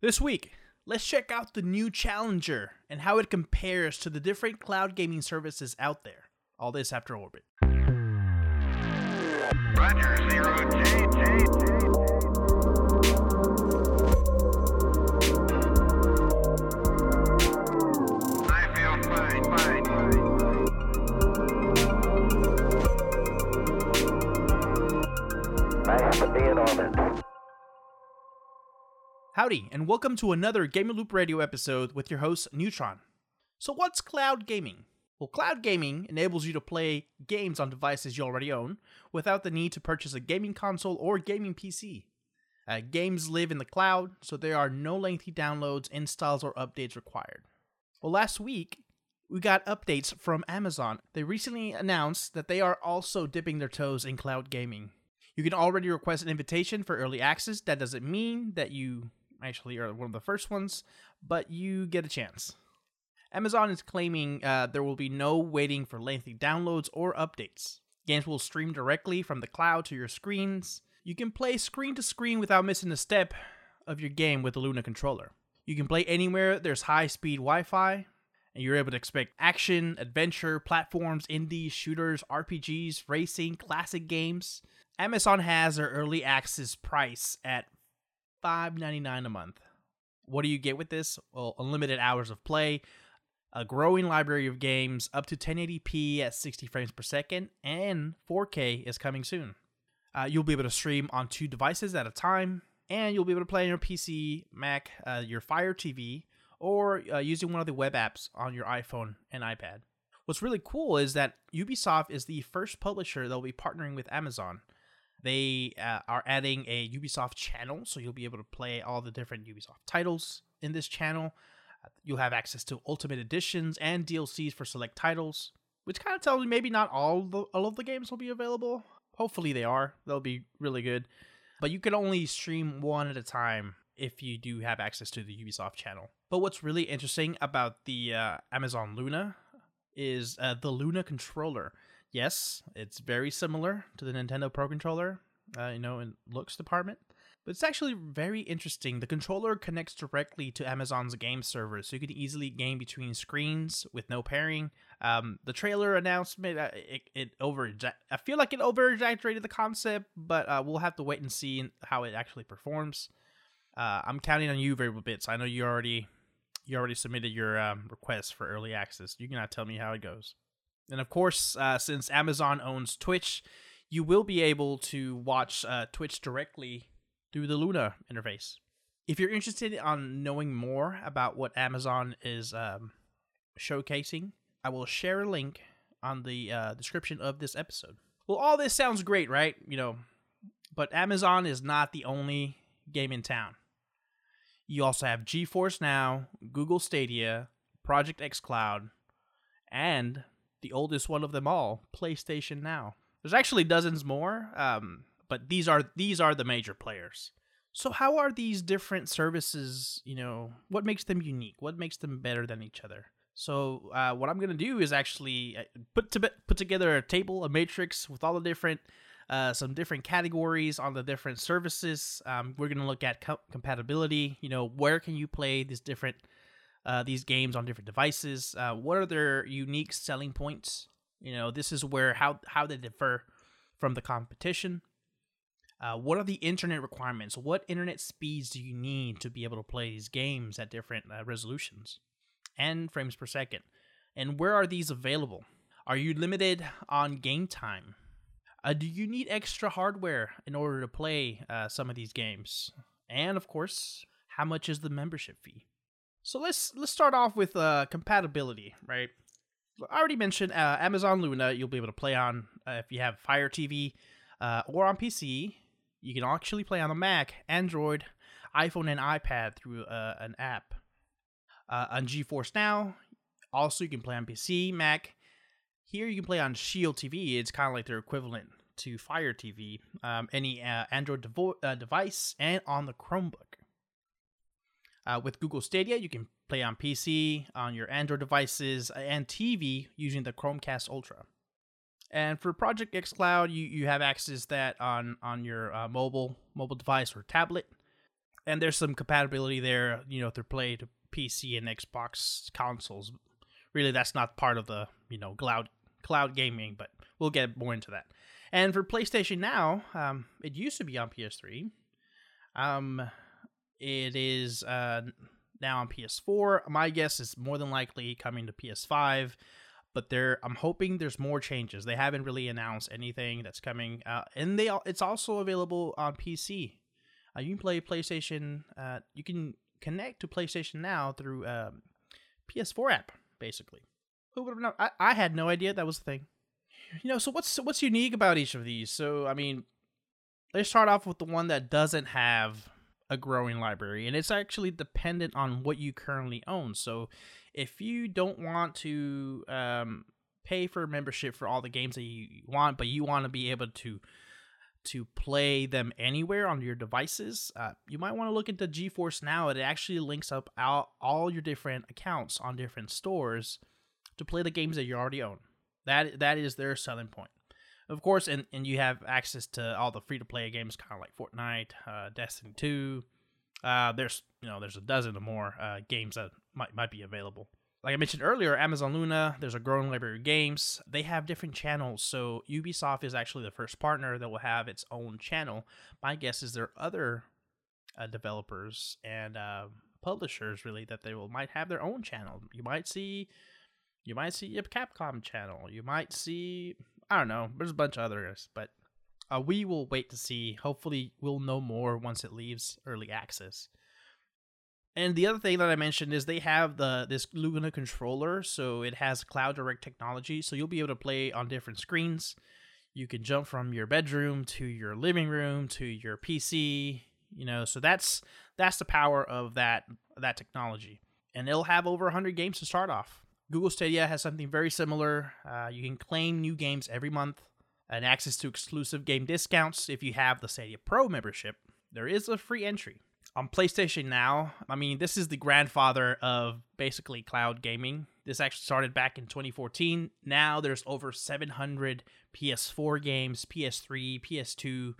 This week, let's check out the new Challenger and how it compares to the different cloud gaming services out there. All this after orbit. Roger. Howdy, and welcome to another Gamer Loop Radio episode with your host, Neutron. So, what's cloud gaming? Well, cloud gaming enables you to play games on devices you already own without the need to purchase a gaming console or gaming PC. Uh, games live in the cloud, so there are no lengthy downloads, installs, or updates required. Well, last week, we got updates from Amazon. They recently announced that they are also dipping their toes in cloud gaming. You can already request an invitation for early access. That doesn't mean that you actually are one of the first ones, but you get a chance. Amazon is claiming uh, there will be no waiting for lengthy downloads or updates. Games will stream directly from the cloud to your screens. You can play screen to screen without missing a step of your game with the Luna controller. You can play anywhere there's high speed Wi Fi, and you're able to expect action, adventure, platforms, indies, shooters, RPGs, racing, classic games. Amazon has their early access price at $5.99 a month. What do you get with this? Well, unlimited hours of play, a growing library of games, up to 1080p at 60 frames per second, and 4K is coming soon. Uh, you'll be able to stream on two devices at a time, and you'll be able to play on your PC, Mac, uh, your Fire TV, or uh, using one of the web apps on your iPhone and iPad. What's really cool is that Ubisoft is the first publisher that will be partnering with Amazon. They uh, are adding a Ubisoft channel, so you'll be able to play all the different Ubisoft titles in this channel. You'll have access to Ultimate Editions and DLCs for select titles, which kind of tells me maybe not all the, all of the games will be available. Hopefully they are. They'll be really good. But you can only stream one at a time if you do have access to the Ubisoft channel. But what's really interesting about the uh, Amazon Luna is uh, the Luna controller. Yes, it's very similar to the Nintendo Pro controller, uh, you know, in looks department. But it's actually very interesting. The controller connects directly to Amazon's game server, so you can easily game between screens with no pairing. Um, the trailer announcement, uh, it, it over, I feel like it over exaggerated the concept, but uh, we'll have to wait and see how it actually performs. Uh, I'm counting on you, Variable Bits. I know you already you already submitted your um, request for early access. You cannot tell me how it goes. And of course, uh, since Amazon owns Twitch, you will be able to watch uh, Twitch directly through the Luna interface. If you're interested on knowing more about what Amazon is um, showcasing, I will share a link on the uh, description of this episode. Well, all this sounds great, right? You know, but Amazon is not the only game in town. You also have GeForce Now, Google Stadia, Project X Cloud, and the oldest one of them all, PlayStation Now. There's actually dozens more, um, but these are these are the major players. So how are these different services? You know, what makes them unique? What makes them better than each other? So uh, what I'm gonna do is actually uh, put to put together a table, a matrix with all the different uh, some different categories on the different services. Um, we're gonna look at co- compatibility. You know, where can you play these different uh, these games on different devices? Uh, what are their unique selling points? You know, this is where how how they differ from the competition. Uh, what are the internet requirements? What internet speeds do you need to be able to play these games at different uh, resolutions and frames per second? And where are these available? Are you limited on game time? Uh, do you need extra hardware in order to play uh, some of these games? And of course, how much is the membership fee? So let's let's start off with uh, compatibility, right? I already mentioned uh, Amazon Luna. You'll be able to play on uh, if you have Fire TV uh, or on PC. You can actually play on the Mac, Android, iPhone, and iPad through uh, an app. Uh, on GeForce Now, also you can play on PC, Mac. Here you can play on Shield TV. It's kind of like their equivalent to Fire TV. Um, any uh, Android devo- device and on the Chromebook. Uh, with Google Stadia, you can play on PC, on your Android devices, and TV using the Chromecast Ultra. And for Project X Cloud, you, you have access that on on your uh, mobile mobile device or tablet. and there's some compatibility there, you know, to play to PC and Xbox consoles. Really, that's not part of the you know cloud cloud gaming, but we'll get more into that. And for PlayStation Now, um, it used to be on PS3. Um, it is uh, now on PS4. My guess is more than likely coming to PS5, but there I'm hoping there's more changes. They haven't really announced anything that's coming, uh, and they it's also available on PC. Uh, you can play PlayStation. Uh, you can connect to PlayStation Now through um, PS4 app, basically. Who would have known? I, I had no idea that was a thing. You know, so what's what's unique about each of these? So I mean, let's start off with the one that doesn't have a growing library, and it's actually dependent on what you currently own. So if you don't want to um, pay for membership for all the games that you want, but you want to be able to to play them anywhere on your devices, uh, you might want to look into GeForce Now. It actually links up all, all your different accounts on different stores to play the games that you already own. That that is their selling point. Of course, and, and you have access to all the free to play games, kind of like Fortnite, uh, Destiny Two. Uh, there's you know there's a dozen or more uh, games that might might be available. Like I mentioned earlier, Amazon Luna, there's a growing library of games. They have different channels, so Ubisoft is actually the first partner that will have its own channel. My guess is there are other uh, developers and uh, publishers really that they will might have their own channel. You might see, you might see a Capcom channel. You might see, I don't know. There's a bunch of others, but uh, we will wait to see. Hopefully, we'll know more once it leaves early access. And the other thing that I mentioned is they have the this Luna controller, so it has Cloud Direct technology, so you'll be able to play on different screens. You can jump from your bedroom to your living room to your PC, you know. So that's that's the power of that that technology, and it'll have over 100 games to start off. Google Stadia has something very similar. Uh, you can claim new games every month and access to exclusive game discounts if you have the Stadia Pro membership. There is a free entry on PlayStation Now, I mean, this is the grandfather of basically cloud gaming. This actually started back in 2014. Now there's over 700 PS4 games, PS3, PS2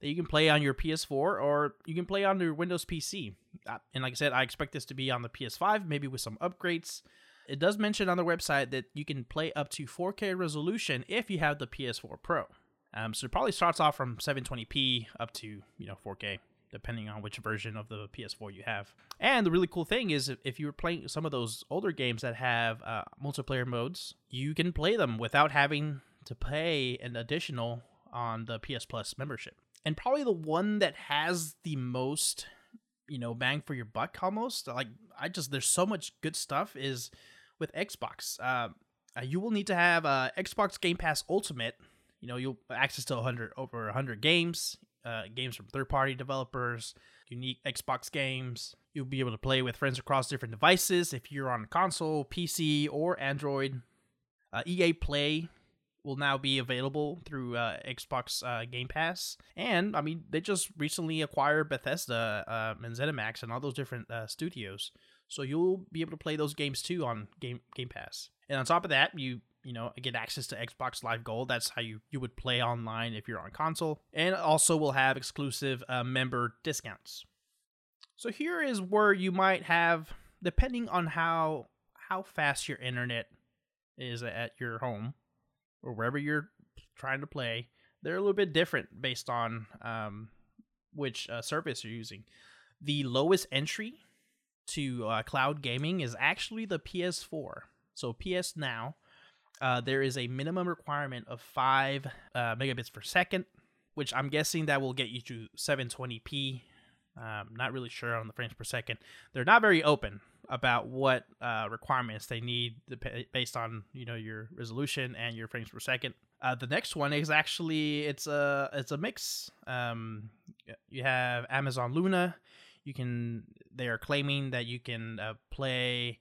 that you can play on your PS4 or you can play on your Windows PC. Uh, And like I said, I expect this to be on the PS5, maybe with some upgrades. It does mention on the website that you can play up to 4K resolution if you have the PS4 Pro. Um, so it probably starts off from 720p up to you know 4K depending on which version of the PS4 you have. And the really cool thing is, if- if you're playing some of those older games that have uh, multiplayer modes, you can play them without having to pay an additional on the PS Plus membership. And probably the one that has the most, you know, bang for your buck almost. Like, I just, there's so much good stuff is with Xbox. Uh, uh, you will need to have uh, Xbox Game Pass Ultimate. You know, you'll access to 100 over 100 games uh, games from third party developers, unique Xbox games. You'll be able to play with friends across different devices if you're on console, PC, or Android. Uh, EA Play will now be available through uh, Xbox uh, Game Pass. And, I mean, they just recently acquired Bethesda uh, and ZeniMax and all those different uh, studios. So you'll be able to play those games too on Game Game Pass. And on top of that, you you know get access to Xbox Live Gold. That's how you you would play online if you're on console, and also will have exclusive uh, member discounts. So here is where you might have, depending on how how fast your internet is at your home or wherever you're trying to play, they're a little bit different based on um, which uh, service you're using. The lowest entry to uh, cloud gaming is actually the PS4. So PS Now, uh, there is a minimum requirement of five uh, megabits per second, which I'm guessing that will get you to 720p. Um, not really sure on the frames per second. They're not very open about what uh, requirements they need based on you know your resolution and your frames per second. Uh, the next one is actually it's a it's a mix. Um, you have Amazon Luna. You can they are claiming that you can uh, play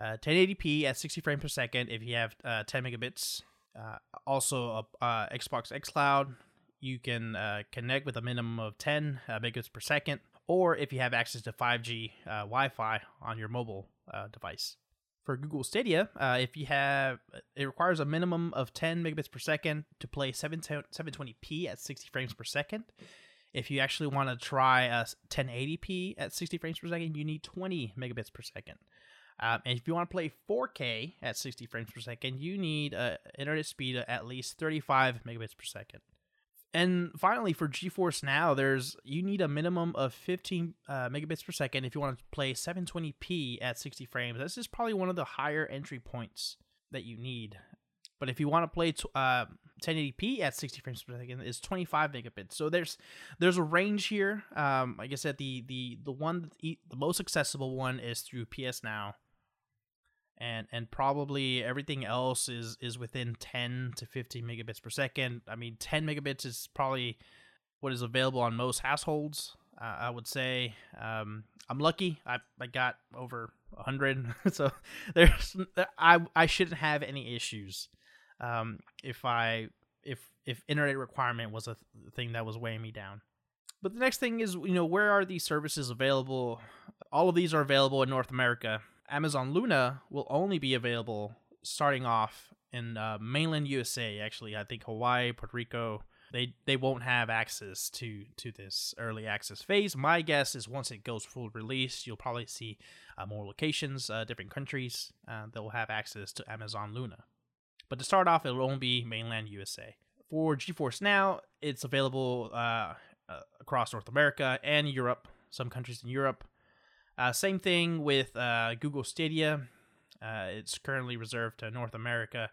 uh, 1080p at 60 frames per second if you have uh, 10 megabits. Uh, also, uh, Xbox xCloud, you can uh, connect with a minimum of 10 uh, megabits per second, or if you have access to 5G uh, Wi-Fi on your mobile uh, device. For Google Stadia, uh, if you have, it requires a minimum of 10 megabits per second to play 720p at 60 frames per second. If you actually want to try a 1080p at 60 frames per second, you need 20 megabits per second. Um, and if you want to play 4K at 60 frames per second, you need a internet speed of at least 35 megabits per second. And finally, for GeForce Now, there's you need a minimum of 15 uh, megabits per second if you want to play 720p at 60 frames. This is probably one of the higher entry points that you need. But if you want to play t- uh, 1080p at 60 frames per second, is 25 megabits. So there's there's a range here. Um, like I said, the the the one the most accessible one is through PS Now. And and probably everything else is is within 10 to 15 megabits per second. I mean 10 megabits is probably what is available on most households uh, i would say. Um, i'm lucky. I, I got over 100 so there's i i shouldn't have any issues um, if i if if internet requirement was a thing that was weighing me down but the next thing is you know where are these services available all of these are available in north america Amazon Luna will only be available starting off in uh, mainland USA. Actually, I think Hawaii, Puerto Rico, they they won't have access to to this early access phase. My guess is once it goes full release, you'll probably see uh, more locations, uh, different countries uh, that will have access to Amazon Luna. But to start off, it'll only be mainland USA. For GeForce Now, it's available uh, uh, across North America and Europe. Some countries in Europe. Uh, same thing with uh, Google Stadia. Uh, it's currently reserved to North America.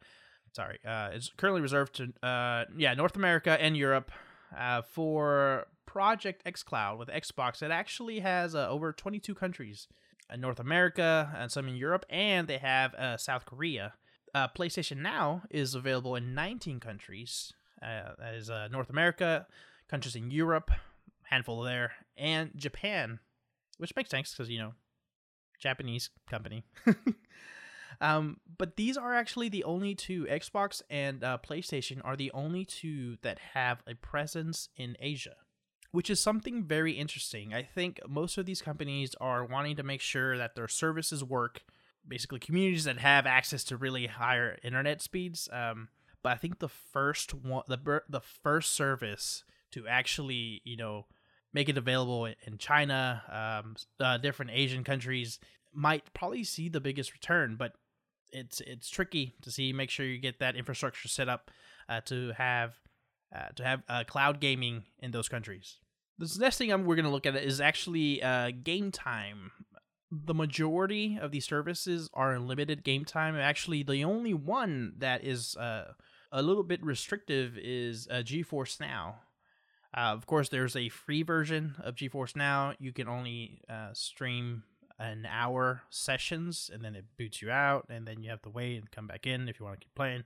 Sorry, uh, it's currently reserved to uh, yeah North America and Europe. Uh, for Project xCloud with Xbox, it actually has over 22 countries in North America and some in Europe, and they have South Korea. PlayStation Now is available in 19 countries. that is North America, countries in Europe, handful there, and Japan which makes sense because you know Japanese company. um, but these are actually the only two. Xbox and uh, PlayStation are the only two that have a presence in Asia, which is something very interesting. I think most of these companies are wanting to make sure that their services work. Basically, communities that have access to really higher internet speeds. Um, but I think the first one, the the first service to actually, you know, make it available in China, um, uh, different Asian countries, might probably see the biggest return. But it's it's tricky to see. Make sure you get that infrastructure set up uh, to have uh, to have uh, cloud gaming in those countries. This next thing I'm, we're going to look at is actually uh, game time. The majority of these services are limited game time. Actually, the only one that is uh, a little bit restrictive is uh, GeForce Now. Uh, of course, there's a free version of GeForce Now. You can only uh, stream an hour sessions, and then it boots you out, and then you have to wait and come back in if you want to keep playing.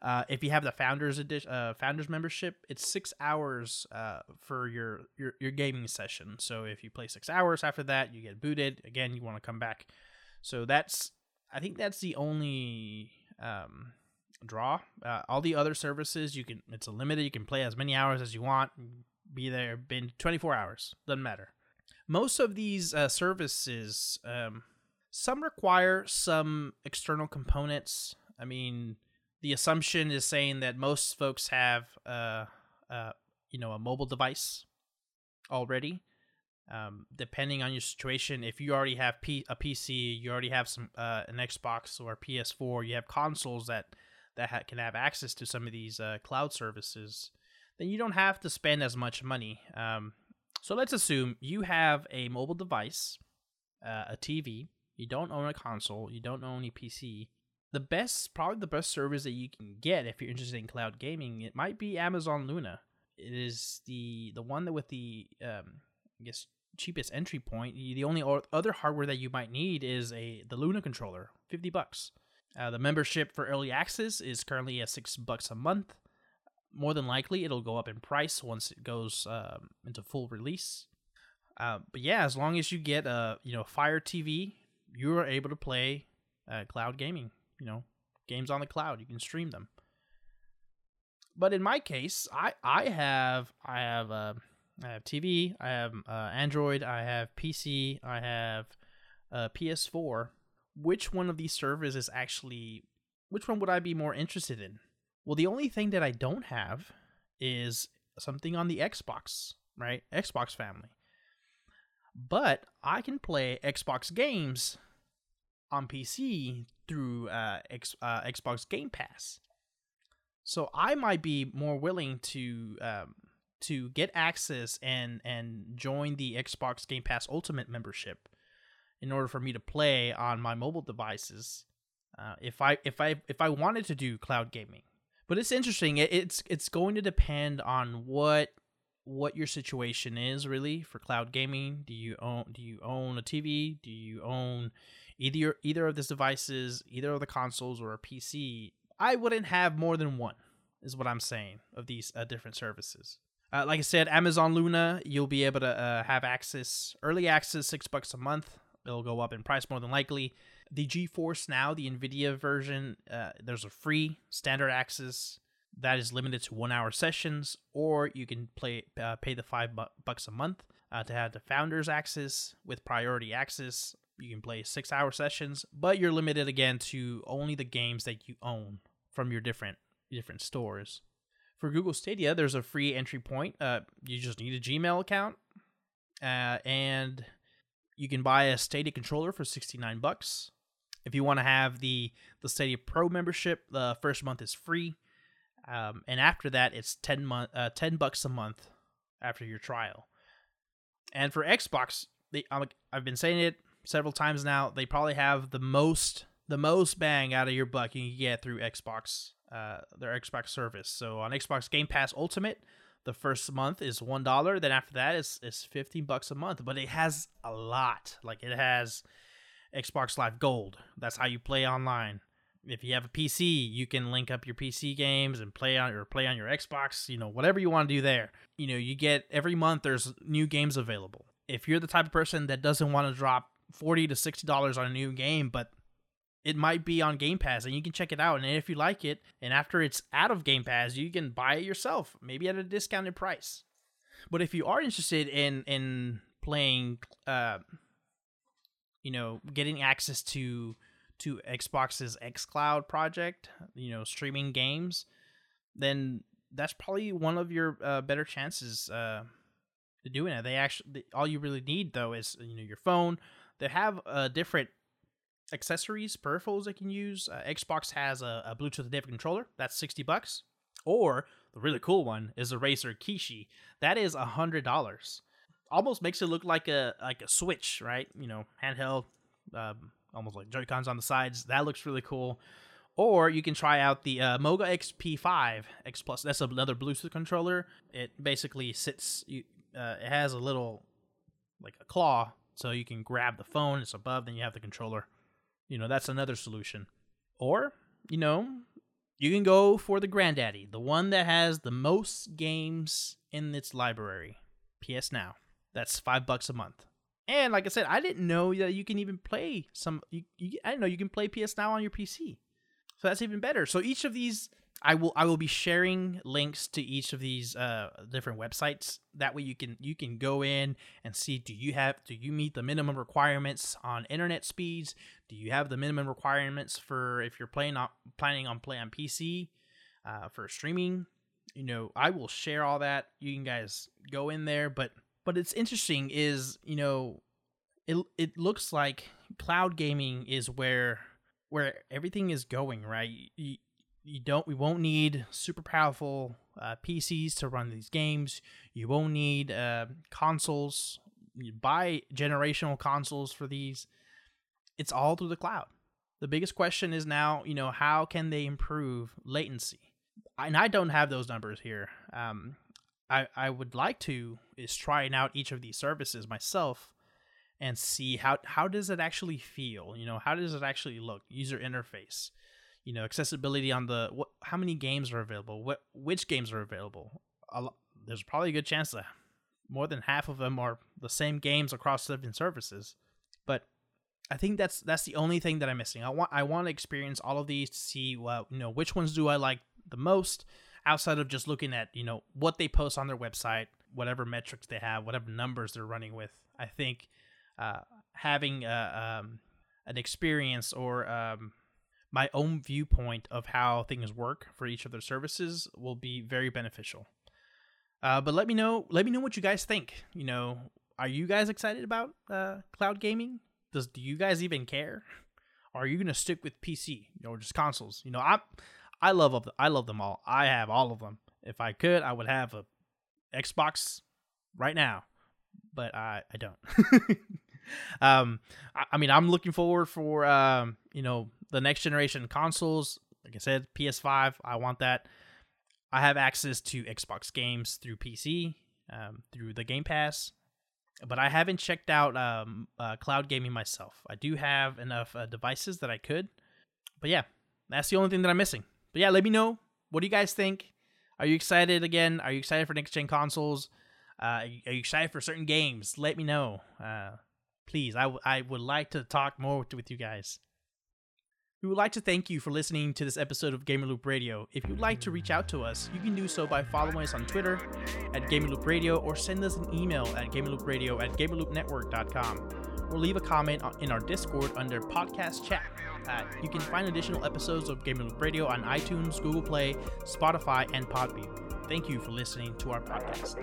Uh, if you have the founders edition, uh, founders membership, it's six hours uh, for your, your your gaming session. So if you play six hours after that, you get booted. Again, you want to come back. So that's I think that's the only um, draw. Uh, all the other services you can it's a limited. You can play as many hours as you want. Be there been 24 hours. Doesn't matter. Most of these uh, services, um, some require some external components. I mean, the assumption is saying that most folks have, uh, uh, you know, a mobile device already. Um, depending on your situation, if you already have P- a PC, you already have some uh, an Xbox or PS4, you have consoles that that ha- can have access to some of these uh, cloud services, then you don't have to spend as much money. Um, so let's assume you have a mobile device, uh, a TV, you don't own a console, you don't own a PC. The best, probably the best service that you can get if you're interested in cloud gaming, it might be Amazon Luna. It is the the one that with the um, I guess cheapest entry point. The only other hardware that you might need is a the Luna controller, fifty bucks. Uh, the membership for early access is currently at six bucks a month. More than likely, it'll go up in price once it goes um, into full release. Uh, but yeah, as long as you get a you know Fire TV, you are able to play uh, cloud gaming. You know, games on the cloud. You can stream them. But in my case, I I have I have uh, I have TV, I have uh, Android, I have PC, I have uh, PS4, which one of these servers is actually which one would I be more interested in? Well, the only thing that I don't have is something on the Xbox right? Xbox family. But I can play Xbox games on PC through uh, X, uh, Xbox Game Pass. So I might be more willing to um, to get access and and join the Xbox Game Pass Ultimate membership in order for me to play on my mobile devices. Uh, if I if I if I wanted to do cloud gaming, but it's interesting. It, it's it's going to depend on what what your situation is really for cloud gaming. Do you own do you own a TV? Do you own either either of these devices, either of the consoles or a PC? I wouldn't have more than one. Is what I'm saying of these uh, different services. Uh, like I said, Amazon Luna, you'll be able to uh, have access, early access, six bucks a month. It'll go up in price more than likely. The GeForce Now, the NVIDIA version, uh, there's a free standard access that is limited to one hour sessions, or you can play uh, pay the five bu- bucks a month uh, to have the founders access with priority access. You can play six hour sessions, but you're limited again to only the games that you own from your different different stores. For Google Stadia, there's a free entry point. Uh, you just need a Gmail account, uh, and you can buy a Stadia controller for 69 bucks. If you want to have the the Stadia Pro membership, the first month is free, um, and after that, it's 10 month uh, 10 bucks a month after your trial. And for Xbox, they I'm, I've been saying it several times now. They probably have the most the most bang out of your buck you can get through Xbox uh, their Xbox service. So on Xbox Game Pass Ultimate, the first month is one dollar. Then after that is is fifteen bucks a month. But it has a lot. Like it has Xbox Live Gold. That's how you play online. If you have a PC, you can link up your PC games and play on or play on your Xbox. You know whatever you want to do there. You know you get every month. There's new games available. If you're the type of person that doesn't want to drop forty to sixty dollars on a new game, but it might be on Game Pass and you can check it out. And if you like it, and after it's out of Game Pass, you can buy it yourself, maybe at a discounted price. But if you are interested in in playing, uh, you know, getting access to to Xbox's XCloud project, you know, streaming games, then that's probably one of your uh, better chances uh, to doing it. They actually, all you really need though is you know your phone. They have a different accessories, peripherals they can use. Uh, Xbox has a, a Bluetooth adaptive controller. That's 60 bucks. Or the really cool one is the Razer Kishi. That is a hundred dollars. Almost makes it look like a like a Switch, right? You know, handheld, um, almost like Joy Cons on the sides. That looks really cool. Or you can try out the uh, Moga XP5 X Plus. That's another Bluetooth controller. It basically sits. You, uh, it has a little like a claw, so you can grab the phone. It's above, then you have the controller you know, that's another solution. Or, you know, you can go for the granddaddy, the one that has the most games in its library. PS Now. That's five bucks a month. And like I said, I didn't know that you can even play some. You, you, I didn't know you can play PS Now on your PC. So that's even better. So each of these I will I will be sharing links to each of these uh, different websites. That way you can you can go in and see do you have do you meet the minimum requirements on internet speeds? Do you have the minimum requirements for if you're playing on planning on play on PC uh, for streaming? You know I will share all that. You can guys go in there, but but it's interesting is you know it it looks like cloud gaming is where where everything is going right. You, you don't we won't need super powerful uh, PCs to run these games. You won't need uh, consoles. You buy generational consoles for these. It's all through the cloud. The biggest question is now, you know, how can they improve latency? And I don't have those numbers here. Um, I I would like to is trying out each of these services myself and see how how does it actually feel. You know, how does it actually look? User interface you know accessibility on the what how many games are available? What which games are available? Lo- there's probably a good chance that more than half of them are the same games across different services but i think that's that's the only thing that i'm missing. I want i want to experience all of these to see well you know which ones do i like the most outside of just looking at you know what they post on their website whatever metrics they have whatever numbers they're running with. I think uh, having uh, um, an experience or um, my own viewpoint of how things work for each of their services will be very beneficial. Uh, but let me know. Let me know what you guys think. You know, are you guys excited about uh, cloud gaming? Does do you guys even care? Are you gonna stick with PC or just consoles? You know, I I love the, I love them all. I have all of them. If I could, I would have a Xbox right now, but I I don't. um, I, I mean, I'm looking forward for um, you know, the next generation consoles. Like I said, PS5. I want that. I have access to Xbox games through PC, um, through the Game Pass, but I haven't checked out um, uh, cloud gaming myself. I do have enough uh, devices that I could, but yeah, that's the only thing that I'm missing. But yeah, let me know. What do you guys think? Are you excited again? Are you excited for next gen consoles? Uh, are you excited for certain games? Let me know. Uh, please, I, w- I would like to talk more with, with you guys. We would like to thank you for listening to this episode of Gamer Loop Radio. If you'd like to reach out to us, you can do so by following us on Twitter at Gamer Loop Radio or send us an email at gamerloopradio at gamerloopnetwork.com or leave a comment in our Discord under podcast chat. Uh, you can find additional episodes of Gamer Loop Radio on iTunes, Google Play, Spotify, and Podbean. Thank you for listening to our podcast.